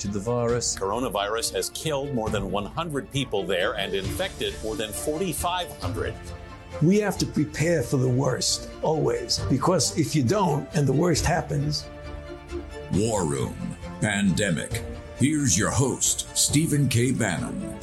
the virus. Coronavirus has killed more than 100 people there and infected more than 4,500. We have to prepare for the worst, always, because if you don't and the worst happens, War Room Pandemic. Here's your host, Stephen K. Bannon.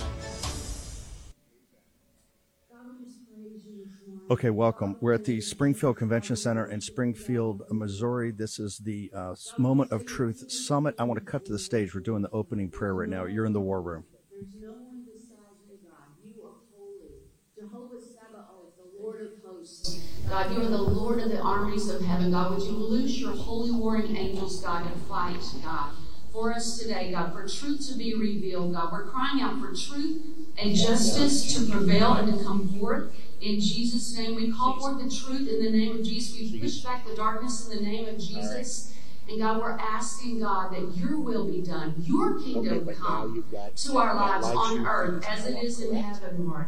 Okay, welcome. We're at the Springfield Convention Center in Springfield, Missouri. This is the uh, Moment of Truth Summit. I want to cut to the stage. We're doing the opening prayer right now. You're in the war room. There's no one besides you, God. You are holy. Jehovah Sabaoth, the Lord of hosts. God, you are the Lord of the armies of heaven. God, would you loose your holy warring angels, God, and fight, God, for us today, God, for truth to be revealed, God. We're crying out for truth and justice to prevail and to come forth. In Jesus' name, we call forth the truth in the name of Jesus. We push back the darkness in the name of Jesus. And God, we're asking God that your will be done, your kingdom come to our lives on earth as it is in heaven, Lord.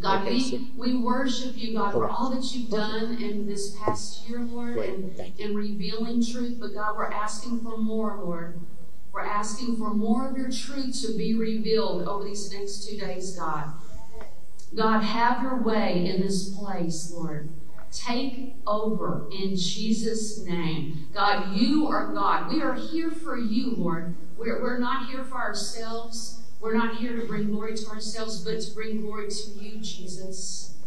God, we, we worship you, God, for all that you've done in this past year, Lord, and, and revealing truth. But God, we're asking for more, Lord. We're asking for more of your truth to be revealed over these next two days, God. God, have your way in this place, Lord. Take over in Jesus' name. God, you are God. We are here for you, Lord. We're, we're not here for ourselves. We're not here to bring glory to ourselves, but to bring glory to you, Jesus.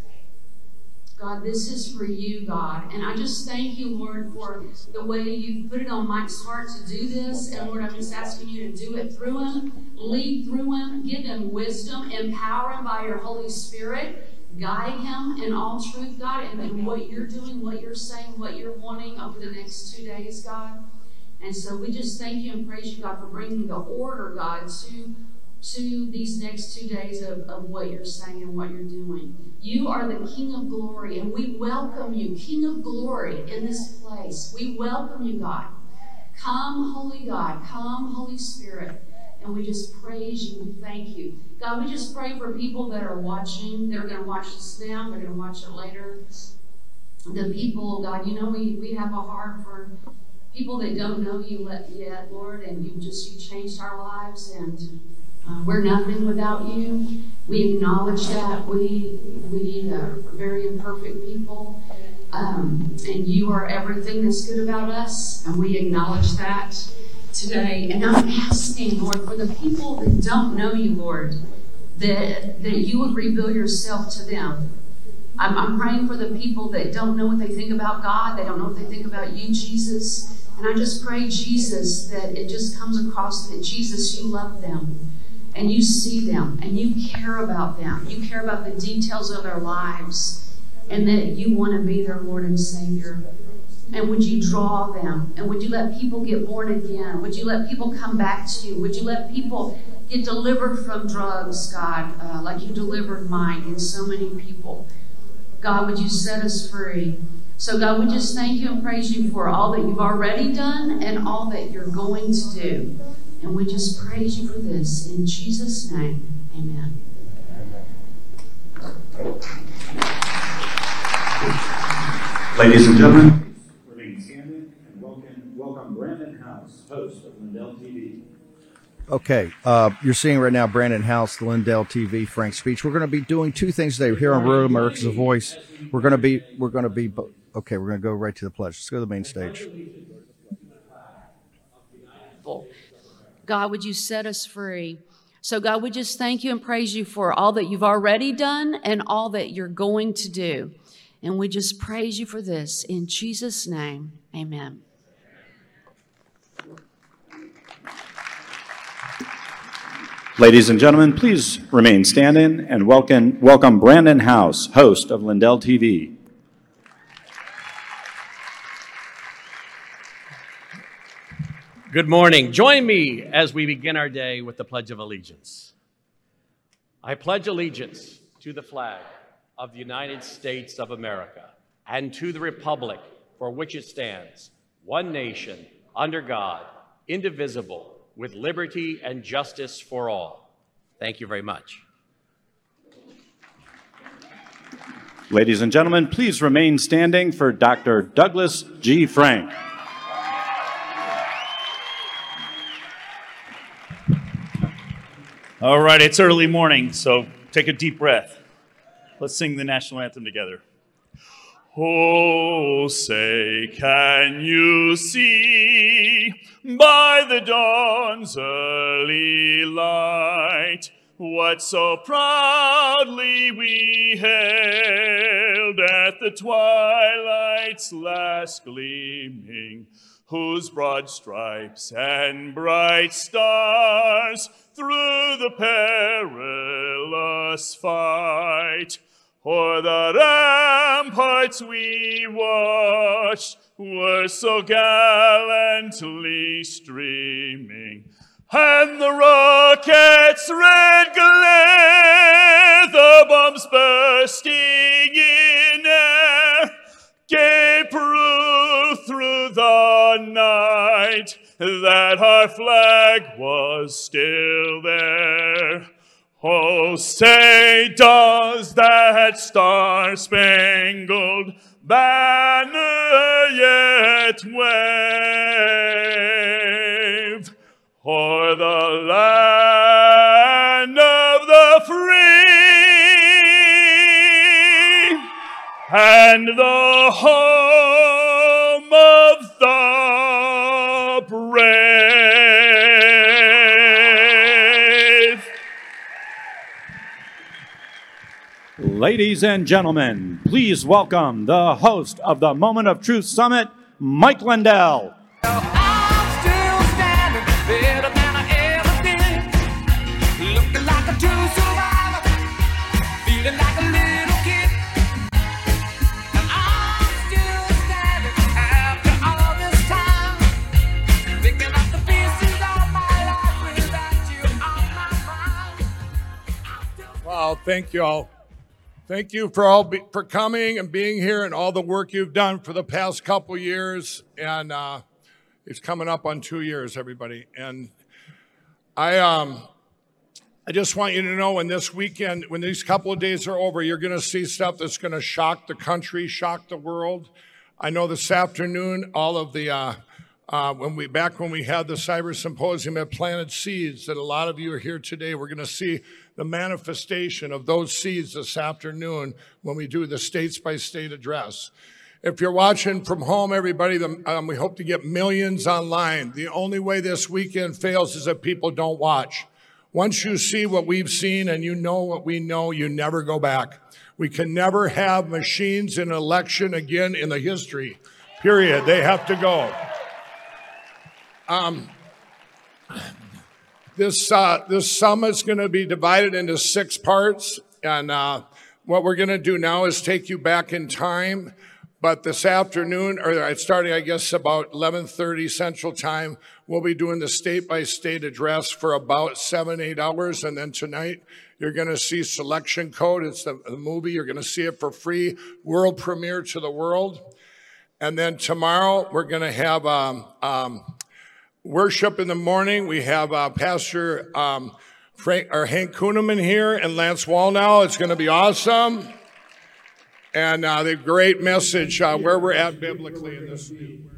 God, this is for you, God. And I just thank you, Lord, for the way you put it on Mike's heart to do this. And Lord, I'm just asking you to do it through him, lead through him, give him wisdom, empower him by your Holy Spirit, guide him in all truth, God, and in what you're doing, what you're saying, what you're wanting over the next two days, God. And so we just thank you and praise you, God, for bringing the order, God, to to these next two days of, of what you're saying and what you're doing. You are the King of glory, and we welcome you, King of glory, in this place. We welcome you, God. Come, Holy God. Come, Holy Spirit. And we just praise you and thank you. God, we just pray for people that are watching. They're going to watch this now, they're going to watch it later. The people, God, you know, we, we have a heart for people that don't know you yet, Lord, and you just, you changed our lives and uh, we're nothing without you. We acknowledge that. We, we are very imperfect people. Um, and you are everything that's good about us, and we acknowledge that today. And I'm asking, Lord, for the people that don't know you, Lord, that, that you would reveal yourself to them. I'm, I'm praying for the people that don't know what they think about God, they don't know what they think about you, Jesus. And I just pray, Jesus, that it just comes across that, Jesus, you love them and you see them and you care about them. You care about the details of their lives and that you want to be their Lord and Savior. And would you draw them? And would you let people get born again? Would you let people come back to you? Would you let people get delivered from drugs, God, uh, like you delivered mine and so many people? God, would you set us free? So, God, we just thank you and praise you for all that you've already done and all that you're going to do. And we just praise you for this. In Jesus' name, amen. Ladies and gentlemen, remain standing and welcome, welcome Brandon House, host of Lindell TV. Okay, uh, you're seeing right now Brandon House, the Lindell TV, Frank Speech. We're going to be doing two things today. Here on Real America's Voice, we're going to be we're going to be okay. We're going to go right to the pledge. Let's go to the main stage. God, would you set us free? So, God, we just thank you and praise you for all that you've already done and all that you're going to do. And we just praise you for this. In Jesus' name, amen. Ladies and gentlemen, please remain standing and welcome, welcome Brandon House, host of Lindell TV. Good morning. Join me as we begin our day with the Pledge of Allegiance. I pledge allegiance to the flag of the United States of America and to the Republic for which it stands, one nation, under God, indivisible, with liberty and justice for all. Thank you very much. Ladies and gentlemen, please remain standing for Dr. Douglas G. Frank. All right, it's early morning, so take a deep breath. Let's sing the national anthem together. Oh, say, can you see by the dawn's early light what so proudly we hailed at the twilight's last gleaming? whose broad stripes and bright stars through the perilous fight. O'er the ramparts we watched were so gallantly streaming. And the rocket's red glare, the bombs bursting in air, gave proof through the night that our flag was still there. Oh, say, does that star spangled banner yet wave o'er the land of the free and the home of Ladies and gentlemen, please welcome the host of the Moment of Truth Summit, Mike Lindell. Wow, thank you all. Thank you for all be, for coming and being here and all the work you've done for the past couple years. And uh, it's coming up on two years, everybody. And I um, I just want you to know when this weekend, when these couple of days are over, you're going to see stuff that's going to shock the country, shock the world. I know this afternoon, all of the uh, uh, when we back when we had the cyber symposium at Planted Seeds, that a lot of you are here today. We're going to see the manifestation of those seeds this afternoon when we do the states by state address. If you're watching from home, everybody, um, we hope to get millions online. The only way this weekend fails is if people don't watch. Once you see what we've seen and you know what we know, you never go back. We can never have machines in election again in the history. Period. They have to go. Um, this uh, this summit's going to be divided into six parts, and uh, what we're going to do now is take you back in time. But this afternoon, or starting, I guess, about 11:30 Central Time, we'll be doing the state-by-state address for about seven, eight hours, and then tonight you're going to see Selection Code. It's the, the movie. You're going to see it for free, world premiere to the world. And then tomorrow we're going to have um, um, worship in the morning. We have uh, Pastor um, Frank or Hank Kunneman here and Lance Wallnau. It's going to be awesome. And uh, the great message uh, where we're at biblically in this new.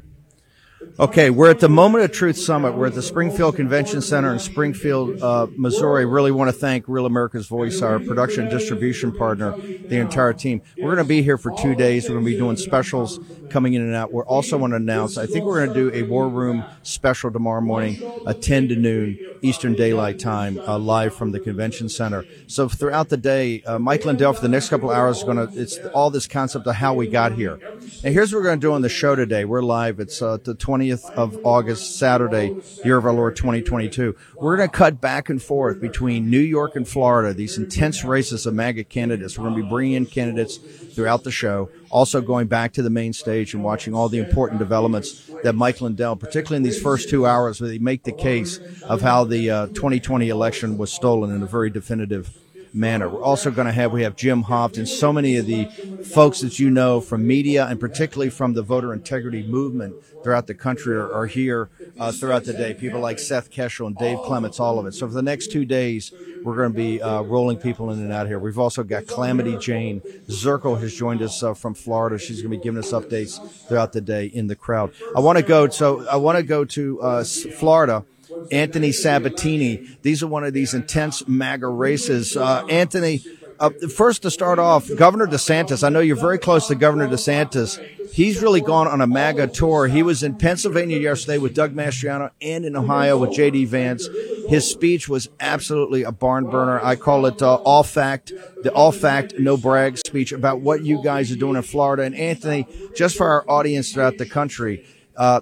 Okay, we're at the Moment of Truth Summit. We're at the Springfield Convention Center in Springfield, uh, Missouri. Really want to thank Real America's Voice, our production and distribution partner, the entire team. We're going to be here for two days. We're going to be doing specials coming in and out. We're also want to announce, I think we're going to do a War Room special tomorrow morning, at 10 to noon Eastern Daylight Time, uh, live from the convention center. So throughout the day, uh, Mike Lindell for the next couple hours is going to, it's all this concept of how we got here. And here's what we're going to do on the show today. We're live. It's uh, the 20 20th of August, Saturday, year of our Lord 2022. We're going to cut back and forth between New York and Florida, these intense races of MAGA candidates. We're going to be bringing in candidates throughout the show, also going back to the main stage and watching all the important developments that Mike Lindell, particularly in these first two hours, where they make the case of how the uh, 2020 election was stolen in a very definitive manner. We're also going to have we have Jim Hoft and so many of the folks that you know from media and particularly from the voter integrity movement throughout the country are, are here uh, throughout the day. People like Seth Keshel and Dave Clements, all of it. So for the next two days, we're going to be uh, rolling people in and out here. We've also got Calamity Jayne Zirkle has joined us uh, from Florida. She's going to be giving us updates throughout the day in the crowd. I want to go. So I want to go to uh, Florida Anthony Sabatini. These are one of these intense MAGA races. Uh, Anthony, uh, first to start off, Governor DeSantis. I know you're very close to Governor DeSantis. He's really gone on a MAGA tour. He was in Pennsylvania yesterday with Doug Mastriano and in Ohio with J.D. Vance. His speech was absolutely a barn burner. I call it uh, all fact, the all fact, no brag speech about what you guys are doing in Florida. And Anthony, just for our audience throughout the country, uh,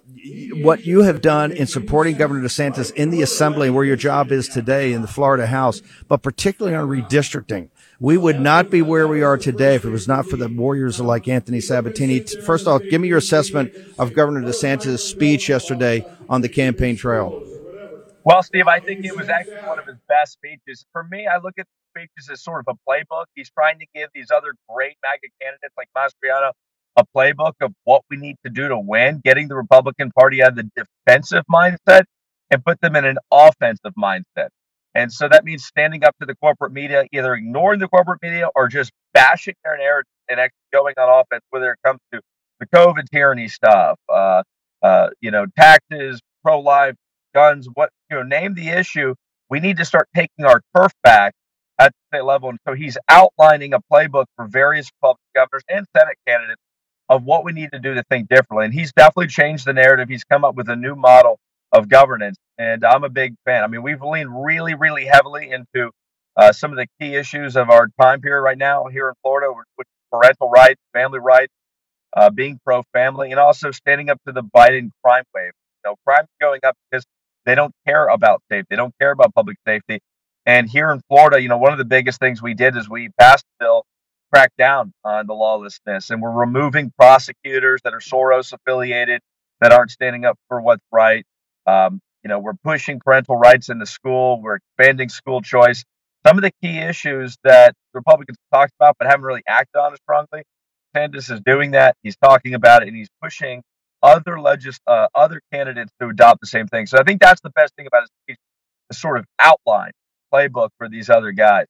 what you have done in supporting Governor DeSantis in the assembly where your job is today in the Florida House, but particularly on redistricting. We would not be where we are today if it was not for the warriors like Anthony Sabatini. First off, give me your assessment of Governor DeSantis' speech yesterday on the campaign trail. Well, Steve, I think it was actually one of his best speeches. For me, I look at speeches as sort of a playbook. He's trying to give these other great MAGA candidates like Mastriano a playbook of what we need to do to win, getting the Republican Party out of the defensive mindset and put them in an offensive mindset. And so that means standing up to the corporate media, either ignoring the corporate media or just bashing their narrative and actually going on offense, whether it comes to the COVID tyranny stuff, uh, uh, you know, taxes, pro life, guns, what, you know, name the issue. We need to start taking our turf back at the state level. And so he's outlining a playbook for various Republican governors and Senate candidates of what we need to do to think differently. And he's definitely changed the narrative. He's come up with a new model of governance. And I'm a big fan. I mean, we've leaned really, really heavily into uh, some of the key issues of our time period right now here in Florida, with parental rights, family rights, uh, being pro family, and also standing up to the Biden crime wave. You know, crime's going up because they don't care about safety, they don't care about public safety. And here in Florida, you know, one of the biggest things we did is we passed a bill crack down on the lawlessness. And we're removing prosecutors that are Soros affiliated, that aren't standing up for what's right. Um, you know, we're pushing parental rights in the school. We're expanding school choice. Some of the key issues that Republicans talked about but haven't really acted on as strongly. Sanders is doing that. He's talking about it, and he's pushing other legis- uh, other candidates to adopt the same thing. So I think that's the best thing about his speech, the sort of outline playbook for these other guys.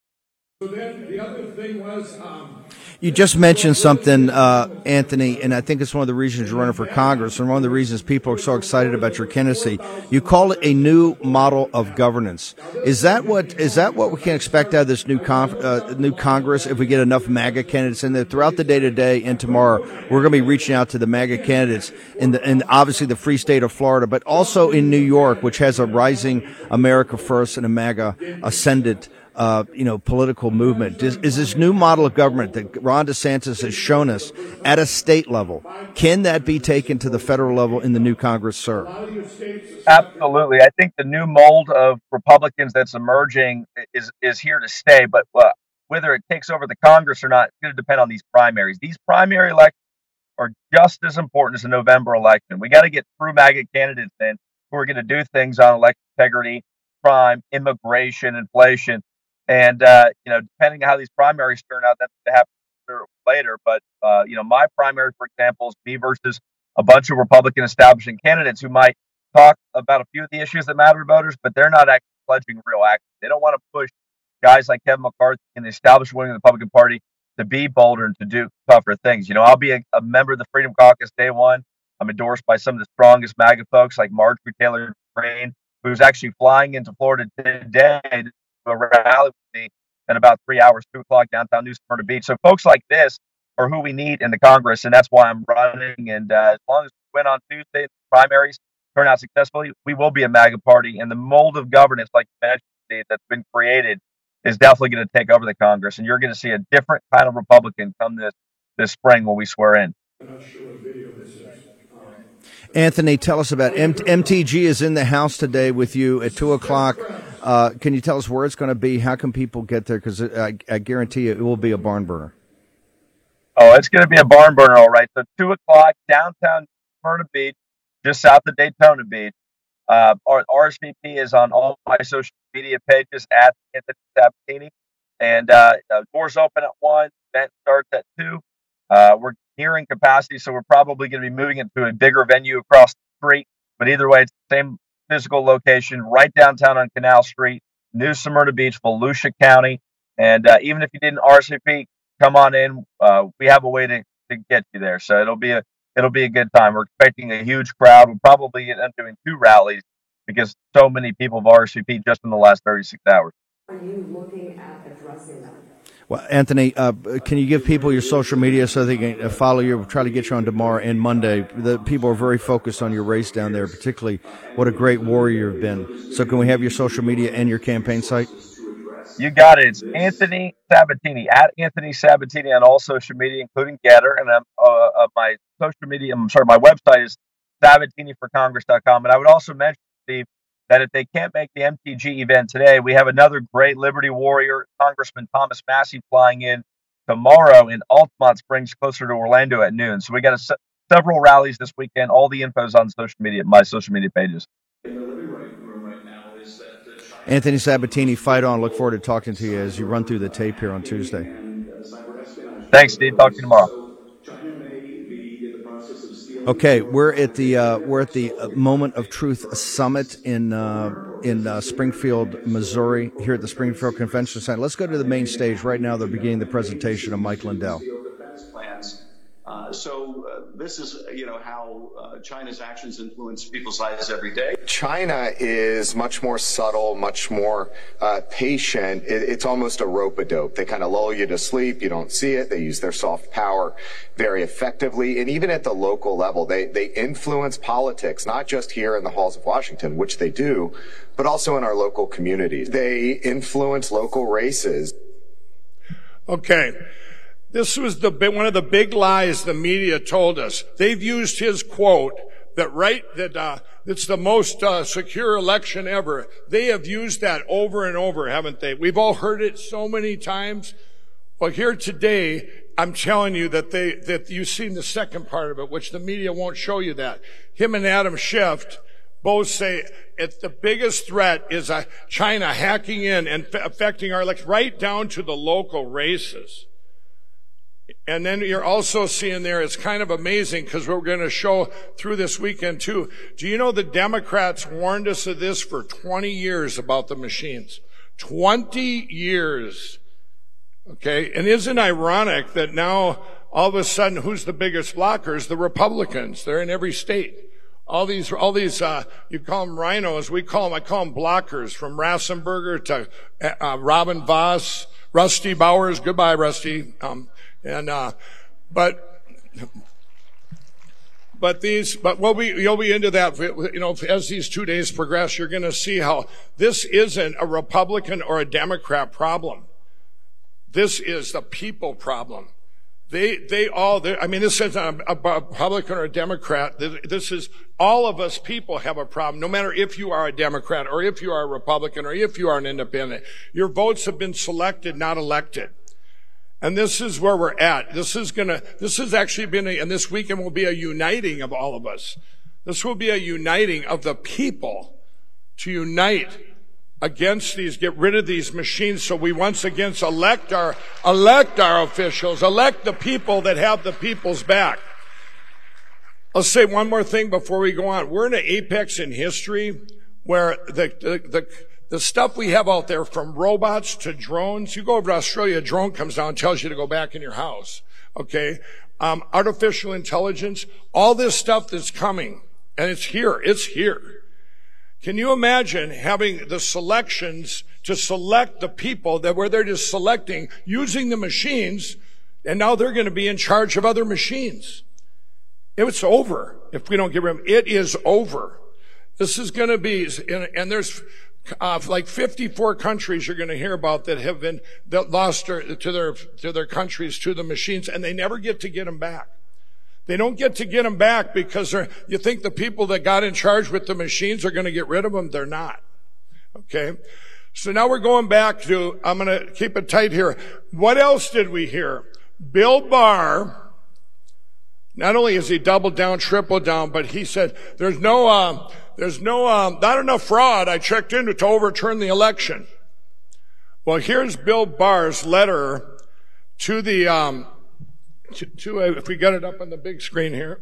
The other thing was. Um, you just mentioned something, uh, Anthony, and I think it's one of the reasons you're running for Congress, and one of the reasons people are so excited about your candidacy. You call it a new model of governance. Is that what is that what we can expect out of this new con- uh, new Congress if we get enough MAGA candidates in there throughout the day today and tomorrow? We're going to be reaching out to the MAGA candidates in the in obviously the free state of Florida, but also in New York, which has a rising America First and a MAGA ascendant uh, you know, political movement? Is, is, this new model of government that Ron DeSantis has shown us at a state level, can that be taken to the federal level in the new Congress, sir? Absolutely. I think the new mold of Republicans that's emerging is, is here to stay, but uh, whether it takes over the Congress or not, it's going to depend on these primaries. These primary elections are just as important as the November election. We got to get through MAGA candidates in who are going to do things on election integrity, crime, immigration, inflation and uh, you know, depending on how these primaries turn out, that's going to happen later. But uh, you know, my primary, for example, is me versus a bunch of Republican establishment candidates who might talk about a few of the issues that matter to voters, but they're not actually pledging real action. They don't want to push guys like Kevin McCarthy and the established wing of the Republican Party to be bolder and to do tougher things. You know, I'll be a, a member of the Freedom Caucus day one. I'm endorsed by some of the strongest MAGA folks like Marjorie Taylor Greene, who's actually flying into Florida today a rally with me in about three hours, two o'clock downtown New Smyrna Beach. So folks like this are who we need in the Congress, and that's why I'm running. And uh, as long as we win on Tuesday, the primaries turn out successfully, we will be a MAGA party. And the mold of governance, like you mentioned, that's been created is definitely going to take over the Congress, and you're going to see a different kind of Republican come this this spring when we swear in. Anthony, tell us about M- MTG is in the house today with you at two o'clock. Uh, can you tell us where it's going to be? How can people get there? Because I, I guarantee you it will be a barn burner. Oh, it's going to be a barn burner, all right. So two o'clock downtown Smyrna Beach, just south of Daytona Beach. Uh, our RSVP is on all my social media pages at Anthony Sabatini. And uh, uh, doors open at one, event starts at two. Uh, we're nearing capacity, so we're probably going to be moving into a bigger venue across the street. But either way, it's the same physical location right downtown on Canal Street, New Smyrna Beach, Volusia County. And uh, even if you didn't RSVP, come on in. Uh, we have a way to, to get you there. So it'll be a it'll be a good time. We're expecting a huge crowd. We'll probably end up doing two rallies because so many people have RSVP just in the last 36 hours. Are you looking at addressing them? Well, Anthony, uh, can you give people your social media so they can uh, follow you? Try to get you on tomorrow and Monday. The people are very focused on your race down there, particularly what a great warrior you've been. So, can we have your social media and your campaign site? You got it. It's Anthony Sabatini at Anthony Sabatini on all social media, including Gettr. And uh, uh, my social media, I'm sorry, my website is sabatiniforcongress.com. And I would also mention, that if they can't make the MTG event today, we have another great Liberty warrior, Congressman Thomas Massie, flying in tomorrow in Altamonte Springs, closer to Orlando at noon. So we got a, se- several rallies this weekend. All the info's on social media, my social media pages. Anthony Sabatini, fight on. Look forward to talking to you as you run through the tape here on Tuesday. Thanks, Steve. Talk to you tomorrow. Okay, we're at the uh, we're at the uh, Moment of Truth Summit in uh, in uh, Springfield, Missouri, here at the Springfield Convention Center. Let's go to the main stage right now. They're beginning the presentation of Mike Lindell. Uh, so uh, this is, you know, how uh, China's actions influence people's lives every day. China is much more subtle, much more uh, patient. It, it's almost a rope a dope. They kind of lull you to sleep. You don't see it. They use their soft power very effectively. And even at the local level, they, they influence politics, not just here in the halls of Washington, which they do, but also in our local communities. They influence local races. Okay. This was the one of the big lies the media told us. They've used his quote that right that uh, it's the most uh, secure election ever. They have used that over and over, haven't they? We've all heard it so many times. Well, here today, I'm telling you that they that you've seen the second part of it, which the media won't show you. That him and Adam Schiff both say it's the biggest threat is uh, China hacking in and f- affecting our election right down to the local races. And then you're also seeing there, it's kind of amazing because we're going to show through this weekend too. Do you know the Democrats warned us of this for 20 years about the machines? 20 years. Okay. And isn't ironic that now all of a sudden who's the biggest blockers? The Republicans. They're in every state. All these, all these, uh, you call them rhinos. We call them, I call them blockers from Raffensperger to uh, Robin Vos, Rusty Bowers. Goodbye, Rusty. Um, and, uh, but, but these, but we'll be, you'll be into that, you know, as these two days progress, you're going to see how this isn't a Republican or a Democrat problem. This is the people problem. They, they all, I mean, this isn't a, a Republican or a Democrat. This is, all of us people have a problem, no matter if you are a Democrat or if you are a Republican or if you are an independent. Your votes have been selected, not elected. And this is where we're at. This is gonna, this has actually been, a, and this weekend will be a uniting of all of us. This will be a uniting of the people to unite against these, get rid of these machines so we once again elect our, elect our officials, elect the people that have the people's back. I'll say one more thing before we go on. We're in an apex in history where the, the, the the stuff we have out there from robots to drones. You go over to Australia, a drone comes down and tells you to go back in your house. Okay. Um, artificial intelligence, all this stuff that's coming and it's here. It's here. Can you imagine having the selections to select the people that where they're just selecting using the machines and now they're going to be in charge of other machines. It's over if we don't get rid of it. It is over. This is going to be, and there's uh, like 54 countries you're going to hear about that have been that lost their, to their to their countries to the machines, and they never get to get them back. They don't get to get them back because you think the people that got in charge with the machines are going to get rid of them. They're not. Okay. So now we're going back to, I'm going to keep it tight here. What else did we hear? Bill Barr, not only has he doubled down, tripled down, but he said there's no, uh, there's no, uh, not enough fraud. I checked in to overturn the election. Well, here's Bill Barr's letter to the, um, to, to if we get it up on the big screen here.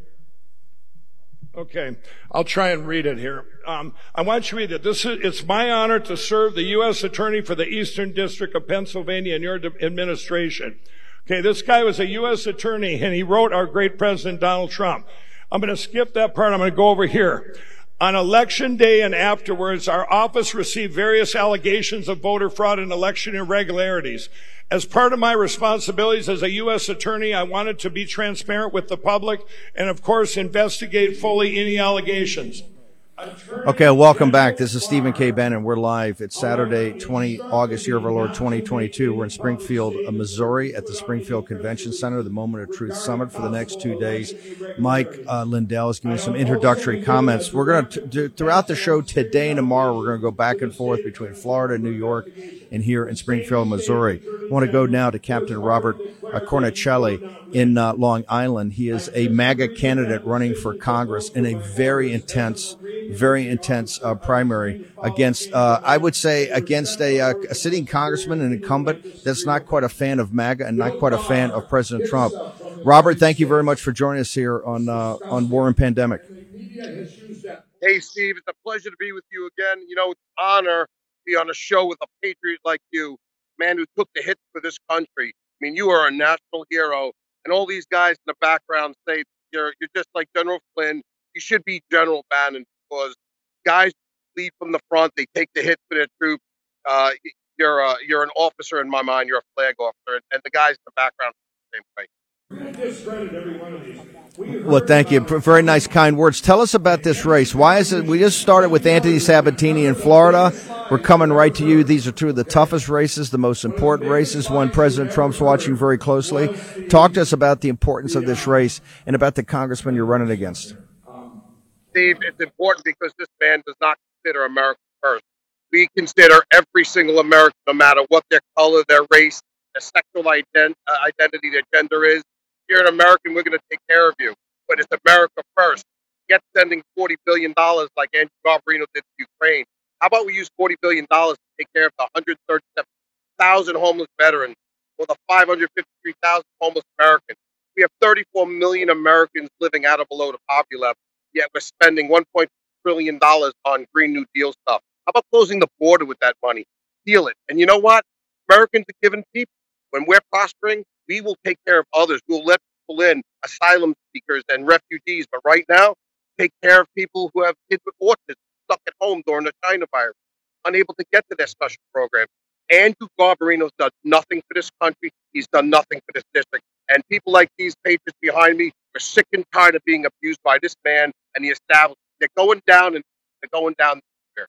Okay, I'll try and read it here. Um, I want you to read it. This is, it's my honor to serve the U.S. Attorney for the Eastern District of Pennsylvania in your administration. Okay, this guy was a U.S. Attorney and he wrote our great President Donald Trump. I'm going to skip that part. I'm going to go over here. On election day and afterwards, our office received various allegations of voter fraud and election irregularities. As part of my responsibilities as a U.S. attorney, I wanted to be transparent with the public and, of course, investigate fully any allegations. Okay, welcome back. This is Stephen K. Bannon. We're live. It's Saturday, 20 August, year of our Lord 2022. We're in Springfield, uh, Missouri, at the Springfield Convention Center, the Moment of Truth Summit for the next two days. Mike uh, Lindell is giving some introductory comments. We're going to throughout the show today and tomorrow. We're going to go back and forth between Florida, New York, and here in Springfield, Missouri. I want to go now to Captain Robert uh, Cornicelli in uh, Long Island. He is a MAGA candidate running for Congress in a very intense very intense uh, primary against, uh, I would say, against a, uh, a, sitting congressman, an incumbent that's not quite a fan of MAGA and not quite a fan of President Trump. Robert, thank you very much for joining us here on uh, on War and Pandemic. Hey, Steve, it's a pleasure to be with you again. You know, it's an honor to be on a show with a patriot like you, man who took the hits for this country. I mean, you are a national hero, and all these guys in the background say you're you're just like General Flynn. You should be General Bannon because guys lead from the front. They take the hit for their troops. Uh, you're a, you're an officer in my mind. You're a flag officer, and, and the guys in the background the same way. Well, thank you. Very nice, kind words. Tell us about this race. Why is it? We just started with Anthony Sabatini in Florida. We're coming right to you. These are two of the toughest races, the most important races, one President Trump's watching very closely. Talk to us about the importance of this race and about the congressman you're running against. Steve, it's important because this man does not consider America first. We consider every single American, no matter what their color, their race, their sexual ident- uh, identity, their gender is. You're an American, we're going to take care of you. But it's America first. Get sending $40 billion like Andrew Garbarino did to Ukraine. How about we use $40 billion to take care of the 137,000 homeless veterans or the 553,000 homeless Americans? We have 34 million Americans living at or below the poverty level yet we're spending 1.2 trillion dollars on Green New Deal stuff. How about closing the border with that money? Steal it. And you know what? Americans are given people. When we're prospering, we will take care of others. We'll let people in, asylum seekers and refugees. But right now, take care of people who have kids with autism stuck at home during the China virus, unable to get to their special program. Andrew Garbarino's done nothing for this country. He's done nothing for this district. And people like these patriots behind me are sick and tired of being abused by this man and the establishment. They're going down and they're going down here.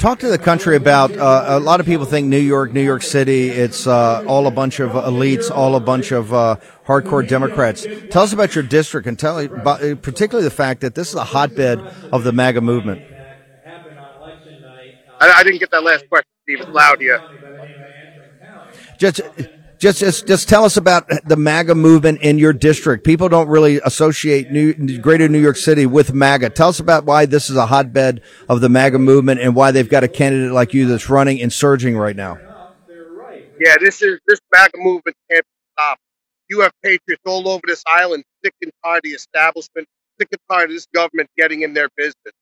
Talk to the country about uh, a lot of people think New York, New York City, it's uh, all a bunch of elites, all a bunch of uh, hardcore Democrats. Tell us about your district and tell about, particularly the fact that this is a hotbed of the MAGA movement. I, I didn't get that last question, Steve. It's loud here. Just, just, just, just tell us about the MAGA movement in your district. People don't really associate New, Greater New York City with MAGA. Tell us about why this is a hotbed of the MAGA movement and why they've got a candidate like you that's running and surging right now. Yeah, this is this MAGA movement can't stop. You have patriots all over this island, sick and tired of the establishment, sick and tired of this government getting in their business.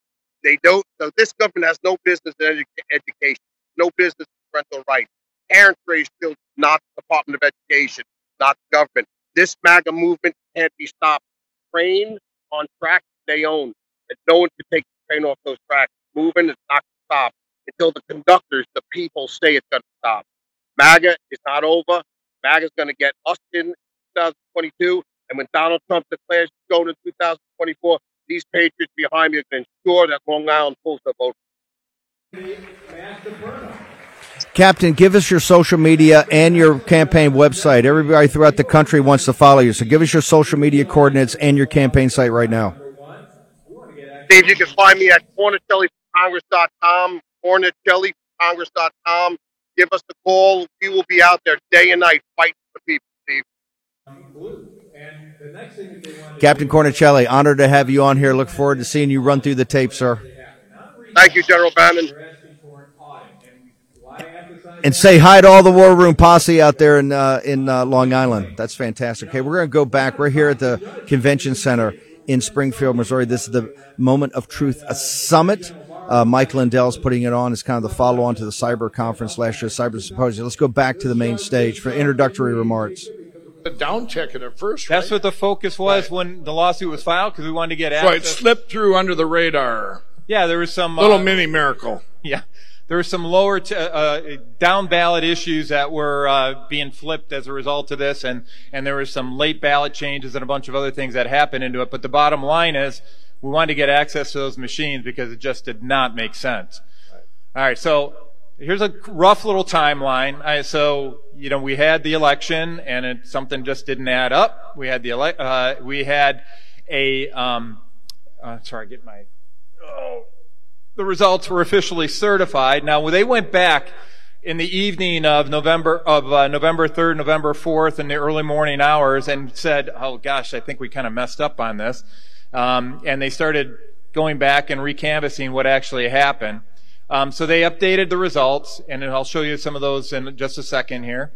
They don't. So this government has no business in edu- education, no business in parental rights parents raise children, not the Department of Education, not the government. This MAGA movement can't be stopped. Train on tracks they own, and no one can take the train off those tracks. Moving is not going to stop until the conductors, the people, say it's going to stop. MAGA is not over. MAGA is going to get us in 2022, and when Donald Trump declares he's going in 2024, these patriots behind me are going to ensure that Long Island pulls their vote. Captain, give us your social media and your campaign website. Everybody throughout the country wants to follow you, so give us your social media coordinates and your campaign site right now. Steve, you can find me at cornicellicongress.com, cornicellicongress.com. Give us a call. We will be out there day and night fighting for people, Steve. Captain Cornicelli, honored to have you on here. Look forward to seeing you run through the tape, sir. Thank you, General Bannon. And say hi to all the War Room posse out there in uh, in uh, Long Island. That's fantastic. Okay, we're going to go back. We're here at the convention center in Springfield, Missouri. This is the Moment of Truth a summit. Uh, Mike Lindell's putting it on as kind of the follow on to the cyber conference last year, cyber symposium. Let's go back to the main stage for introductory remarks. The down check at first. That's what the focus was when the lawsuit was filed because we wanted to get So it slipped through under the radar. yeah, there was some Little uh, mini miracle. Yeah, there were some lower t- uh, down ballot issues that were uh, being flipped as a result of this, and and there were some late ballot changes and a bunch of other things that happened into it. But the bottom line is, we wanted to get access to those machines because it just did not make sense. All right, so here's a rough little timeline. I, so you know, we had the election, and it, something just didn't add up. We had the ele- uh, we had a um, uh, sorry, get my oh, the results were officially certified. Now, they went back in the evening of November of uh, November 3rd, November 4th, in the early morning hours, and said, "Oh gosh, I think we kind of messed up on this," um, and they started going back and recanvassing what actually happened. Um, so they updated the results, and I'll show you some of those in just a second here.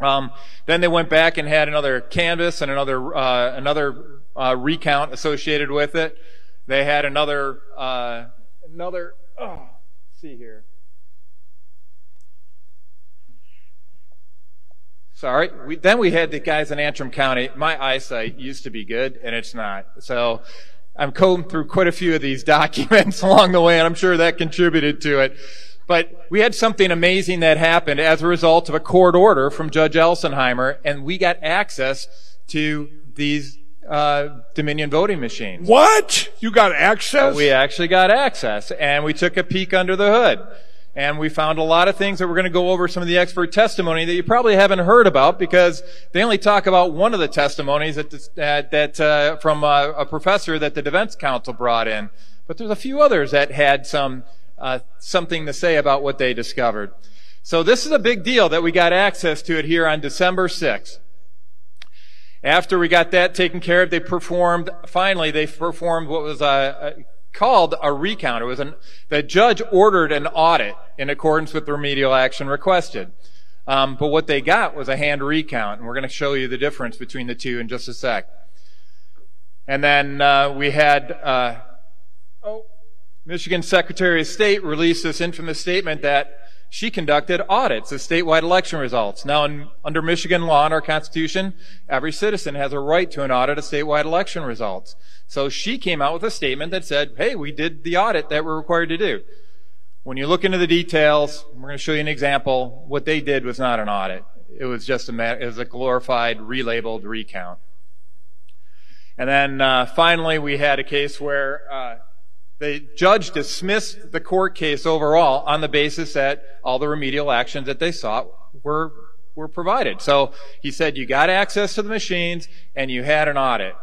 Um, then they went back and had another canvass and another uh, another uh, recount associated with it. They had another uh, another. Oh, see here. Sorry. We, then we had the guys in Antrim County. My eyesight used to be good, and it's not. So I'm combing through quite a few of these documents along the way, and I'm sure that contributed to it. But we had something amazing that happened as a result of a court order from Judge Elsenheimer, and we got access to these uh, Dominion voting machines. What? You got access? We actually got access, and we took a peek under the hood. And we found a lot of things that we're going to go over some of the expert testimony that you probably haven't heard about because they only talk about one of the testimonies that, that, that uh, from a, a professor that the defense counsel brought in. But there's a few others that had some uh, something to say about what they discovered. So this is a big deal that we got access to it here on December 6th. After we got that taken care of, they performed, finally, they performed what was a, a called a recount. It was an, the judge ordered an audit in accordance with the remedial action requested. Um, but what they got was a hand recount, and we're going to show you the difference between the two in just a sec. And then uh, we had uh, oh, Michigan Secretary of State released this infamous statement that she conducted audits of statewide election results. Now, in, under Michigan law and our Constitution, every citizen has a right to an audit of statewide election results. So she came out with a statement that said, hey, we did the audit that we're required to do. When you look into the details, we're going to show you an example. What they did was not an audit. It was just a, it was a glorified, relabeled recount. And then uh, finally, we had a case where uh, the judge dismissed the court case overall on the basis that all the remedial actions that they sought were were provided. So he said you got access to the machines and you had an audit.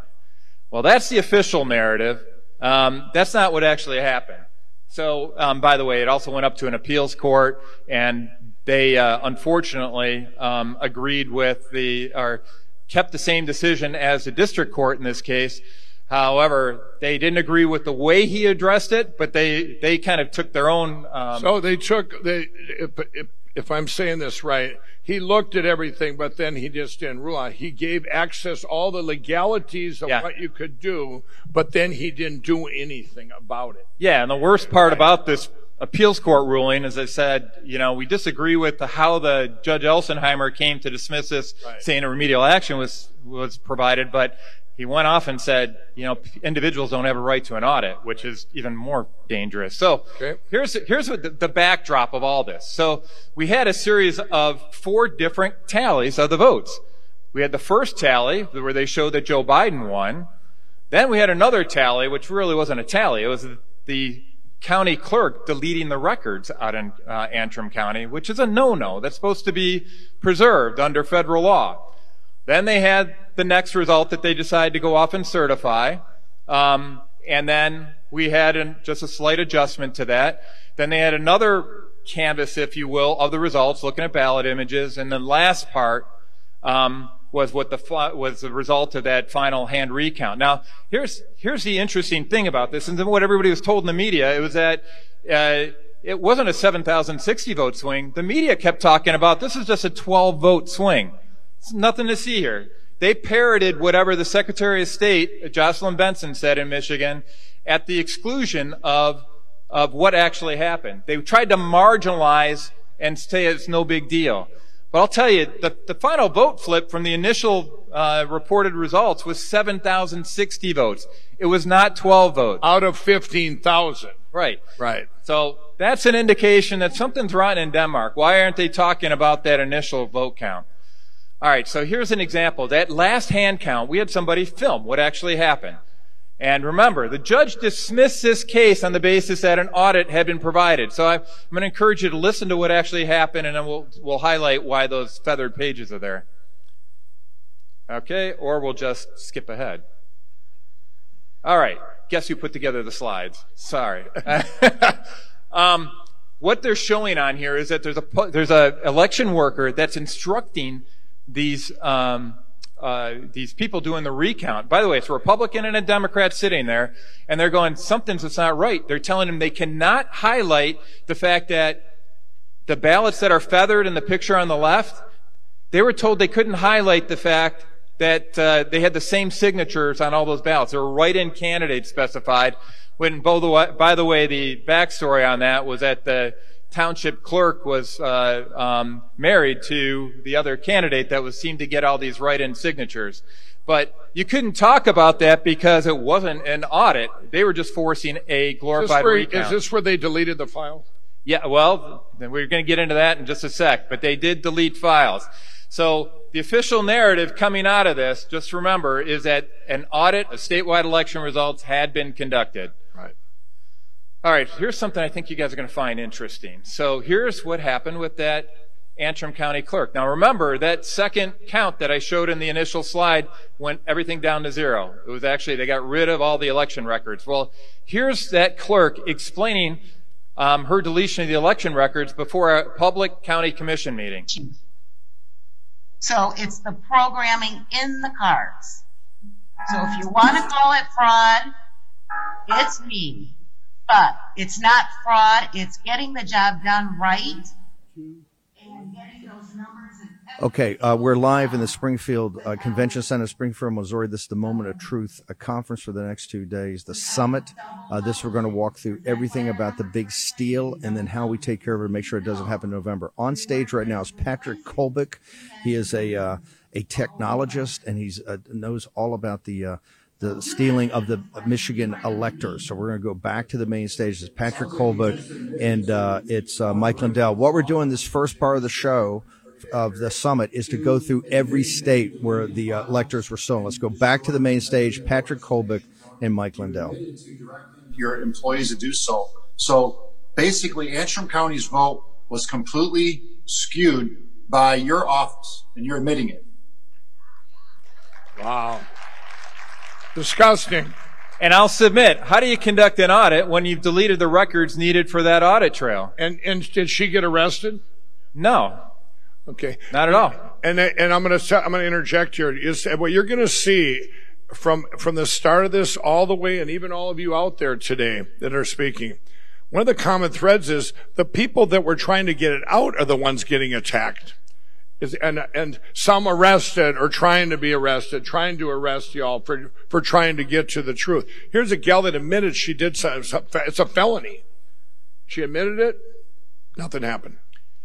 Well, that's the official narrative. Um, that's not what actually happened. So, um, by the way, it also went up to an appeals court, and they uh, unfortunately um, agreed with the or kept the same decision as the district court in this case. However, they didn't agree with the way he addressed it, but they they kind of took their own. Um, so they took they if, if, if I'm saying this right, he looked at everything, but then he just didn't rule on. He gave access all the legalities of Yeah. what you could do, but then he didn't do anything about it. Yeah, and the worst part about this appeals court ruling as I said, you know, we disagree with the, how the Judge Elsenheimer came to dismiss this, saying a remedial action was was provided, but he went off and said, you know, individuals don't have a right to an audit, which is even more dangerous. So here's here's what the, the backdrop of all this. So we had a series of four different tallies of the votes. We had the first tally where they showed that Joe Biden won. Then we had another tally, which really wasn't a tally. It was the county clerk deleting the records out in uh, Antrim County, which is a no-no. That's supposed to be preserved under federal law. Then they had the next result that they decided to go off and certify. Um, and then we had an, just a slight adjustment to that. Then they had another canvass, if you will, of the results, looking at ballot images. And the last part um, was what the was the result of that final hand recount. Now, here's here's the interesting thing about this, and what everybody was told in the media. It was that. Uh, it wasn't a 7,060 vote swing. The media kept talking about this is just a 12 vote swing. It's nothing to see here. They parroted whatever the Secretary of State, Jocelyn Benson, said in Michigan at the exclusion of, of what actually happened. They tried to marginalize and say it's no big deal. But I'll tell you, the, the final vote flip from the initial uh, reported results was 7,060 votes. It was not 12 votes. Out of 15,000. Right. Right. So that's an indication that something's rotten in Denmark. Why aren't they talking about that initial vote count? All right, so here's an example. That last hand count, we had somebody film what actually happened. And remember, the judge dismissed this case on the basis that an audit had been provided. So I'm going to encourage you to listen to what actually happened, and then we'll, we'll highlight why those feathered pages are there. Okay, or we'll just skip ahead. All right, guess who put together the slides? Sorry. um, what they're showing on here is that there's a there's a election worker that's instructing these um, uh, these people doing the recount. By the way, it's a Republican and a Democrat sitting there, and they're going, something's that's not right. They're telling them they cannot highlight the fact that the ballots that are feathered in the picture on the left, they were told they couldn't highlight the fact that uh, they had the same signatures on all those ballots. They were write-in candidates specified. When, by the way, the backstory on that was that the township clerk was uh, um, married to the other candidate that was seemed to get all these write-in signatures. But you couldn't talk about that because it wasn't an audit. They were just forcing a glorified is where, recount. Is this where they deleted the file? Yeah, well, then we're going to get into that in just a sec, but they did delete files. So the official narrative coming out of this, just remember, is that an audit of statewide election results had been conducted. All right, here's something I think you guys are going to find interesting. So here's what happened with that Antrim County clerk. Now remember, that second count that I showed in the initial slide went everything down to zero. It was actually, they got rid of all the election records. Well, here's that clerk explaining um, her deletion of the election records before a public county commission meeting. So it's the programming in the cards. So if you want to call it fraud, it's me. But it's not fraud, it's getting the job done right. Okay, uh, we're live in the Springfield uh, Convention Center, Springfield, Missouri. This is the Moment of Truth, a conference for the next two days, the summit. Uh, this we're going to walk through everything about the big steal and then how we take care of it and make sure it doesn't happen in November. On stage right now is Patrick Colbeck. He is a uh, a technologist and he uh, knows all about the uh, the stealing of the Michigan electors. So we're going to go back to the main stage. It's Patrick Colbeck and uh, it's uh, Mike Lindell. What we're doing this first part of the show of the summit is to go through every state where the uh, electors were stolen. Let's go back to the main stage. Patrick Colbeck and Mike Lindell. Your employees to do so. So basically, Antrim County's vote was completely skewed by your office, and you're admitting it. Wow. Disgusting. And I'll submit, how do you conduct an audit when you've deleted the records needed for that audit trail? And and did she get arrested? No. Okay. Not at all. And and I'm going to I'm going to interject here. Is what you're going to see from from the start of this all the way, and even all of you out there today that are speaking. One of the common threads is the people that were trying to get it out are the ones getting attacked. And, and some arrested or trying to be arrested, trying to arrest y'all for, for trying to get to the truth. Here's a gal that admitted she did something. It's a felony. She admitted it. Nothing happened.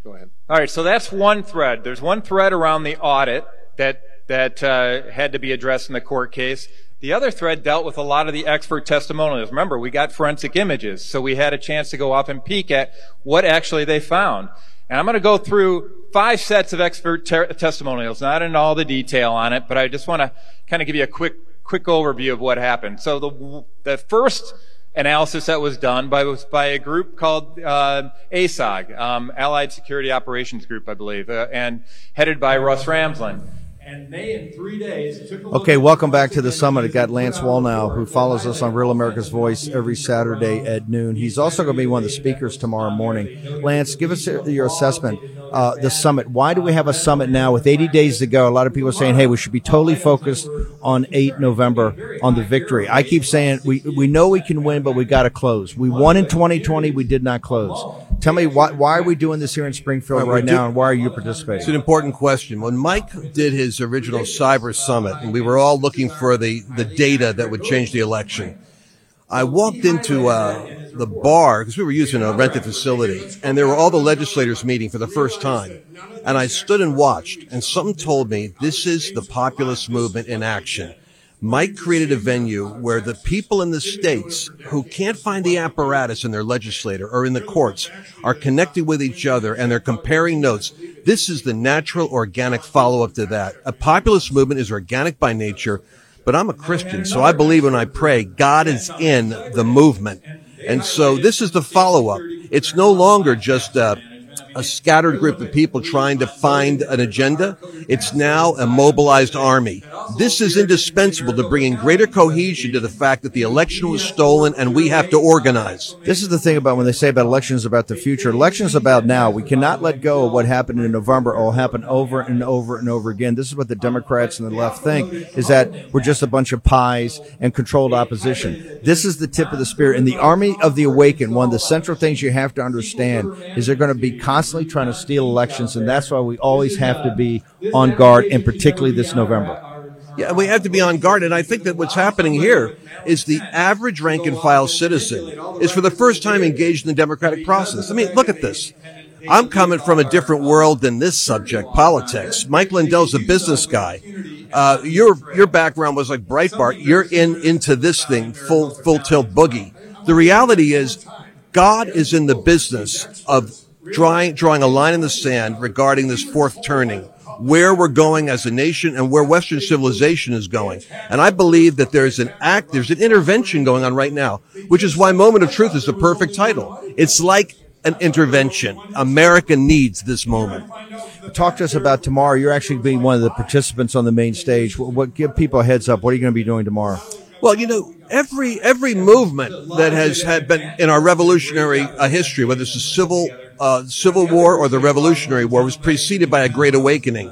Go ahead. All right. So that's one thread. There's one thread around the audit that, that, uh, had to be addressed in the court case. The other thread dealt with a lot of the expert testimonials. Remember, we got forensic images, so we had a chance to go off and peek at what actually they found. And I'm going to go through five sets of expert ter- testimonials, not in all the detail on it, but I just want to kind of give you a quick, quick overview of what happened. So the, the first analysis that was done by, by a group called uh, ASOG, um, Allied Security Operations Group, I believe, uh, and headed by Russ Ramsland. And they, in three days, took a look Okay, welcome back to the summit. I got Lance Wallnau, who follows us on Real America's Voice every Saturday at noon. He's also going to be one of the speakers tomorrow morning. Lance, give us your assessment. Uh, the summit. Why do we have a summit now with 80 days to go? A lot of people are saying, "Hey, we should be totally focused on 8 November on the victory." I keep saying we we know we can win, but we got to close. We won in 2020. We did not close. Tell me why why are we doing this here in Springfield Right, we're right do- now, and why are you participating? It's an important question. When Mike did his original cyber summit, and we were all looking for the, the data that would change the election, I walked into uh, the bar because we were using a rented facility, and there were all the legislators meeting for the first time. And I stood and watched, and something told me this is the populist movement in action. Mike created a venue where the people in the states who can't find the apparatus in their legislator or in the courts are connecting with each other and they're comparing notes. This is the natural, organic follow up to that. A populist movement is organic by nature, but I'm a Christian, so I believe when I pray, God is in the movement. And so this is the follow up. It's no longer just a, a scattered group of people trying to find an agenda. It's now a mobilized army. This is indispensable to bringing greater cohesion to the fact that the election was stolen and we have to organize. This is the thing about when they say about elections about the future. Elections about now. We cannot let go of what happened in November. It will happen over and over and over again. This is what the Democrats and the left think: is that we're just a bunch of pies and controlled opposition. This is the tip of the spear. In the army of the awakened, one of the central things you have to understand is they're going to be constantly trying to steal elections, and that's why we always have to be on guard, and particularly this November. Yeah, we have to be on guard. And I think that what's happening here is the average rank and file citizen is for the first time engaged in the democratic process. I mean, look at this. I'm coming from a different world than this subject, politics. Mike Lindell's a business guy. Uh, your, your background was like Breitbart. You're in, into this thing full, full tilt boogie. The reality is God is in the business of drawing, drawing a line in the sand regarding this fourth turning where we're going as a nation and where Western civilization is going. And I believe that there's an act, there's an intervention going on right now, which is why Moment of Truth is the perfect title. It's like an intervention. America needs this moment. Talk to us about tomorrow. You're actually being one of the participants on the main stage. What, what give people a heads up? What are you going to be doing tomorrow? Well, you know, every every movement that has had been in our revolutionary uh, history, whether it's the civil uh, civil war or the revolutionary war, was preceded by a great awakening.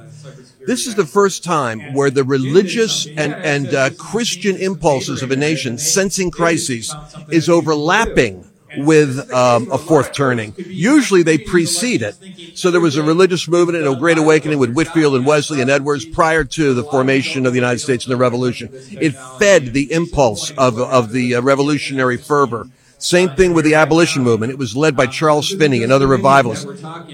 This is the first time where the religious and and uh, Christian impulses of a nation, sensing crises, is overlapping with um, a fourth turning. Usually they precede it. So there was a religious movement and a great awakening with Whitefield and Wesley and Edwards prior to the formation of the United States and the Revolution. It fed the impulse of, of the uh, revolutionary fervor. Same thing with the abolition movement. It was led by Charles Finney and other revivalists.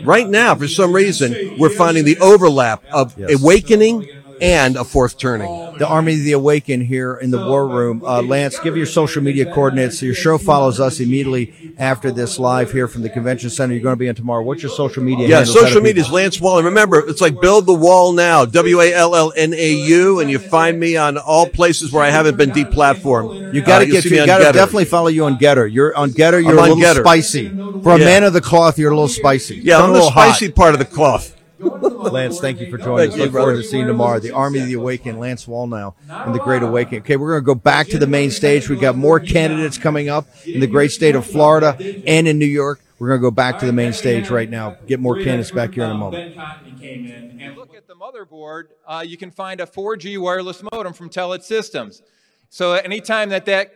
Right now, for some reason, we're finding the overlap of awakening and a fourth turning. The Army of the Awakened here in the War Room. Uh, Lance, give your social media coordinates. Your show follows us immediately after this live here from the convention center. You're going to be in tomorrow. What's your social media? Yeah, handles? How do social media is Lance Wall. And remember, it's like Build the Wall Now, W A L L N A U, and you find me on all places where I haven't been deplatformed. You got to Uh, get you got to definitely follow you on GETTR. You're on GETTR. You're I'm a little GETTR. spicy. For a Yeah. man of the cloth, you're a little spicy. Yeah, Come I'm the little hot. spicy part of the cloth. Lance, thank you for joining Thank us. you, Look forward to seeing you tomorrow. The Army of the Awakened, Lance Wallnau, and the Great Awakening. Okay, we're going to go back to the main stage. We've got more candidates coming up in the great state of Florida and in New York. We're going to go back to the main stage right now. Get more candidates back here in a moment. and look at the motherboard, uh, you can find a 4G wireless modem from Telit Systems. So anytime that that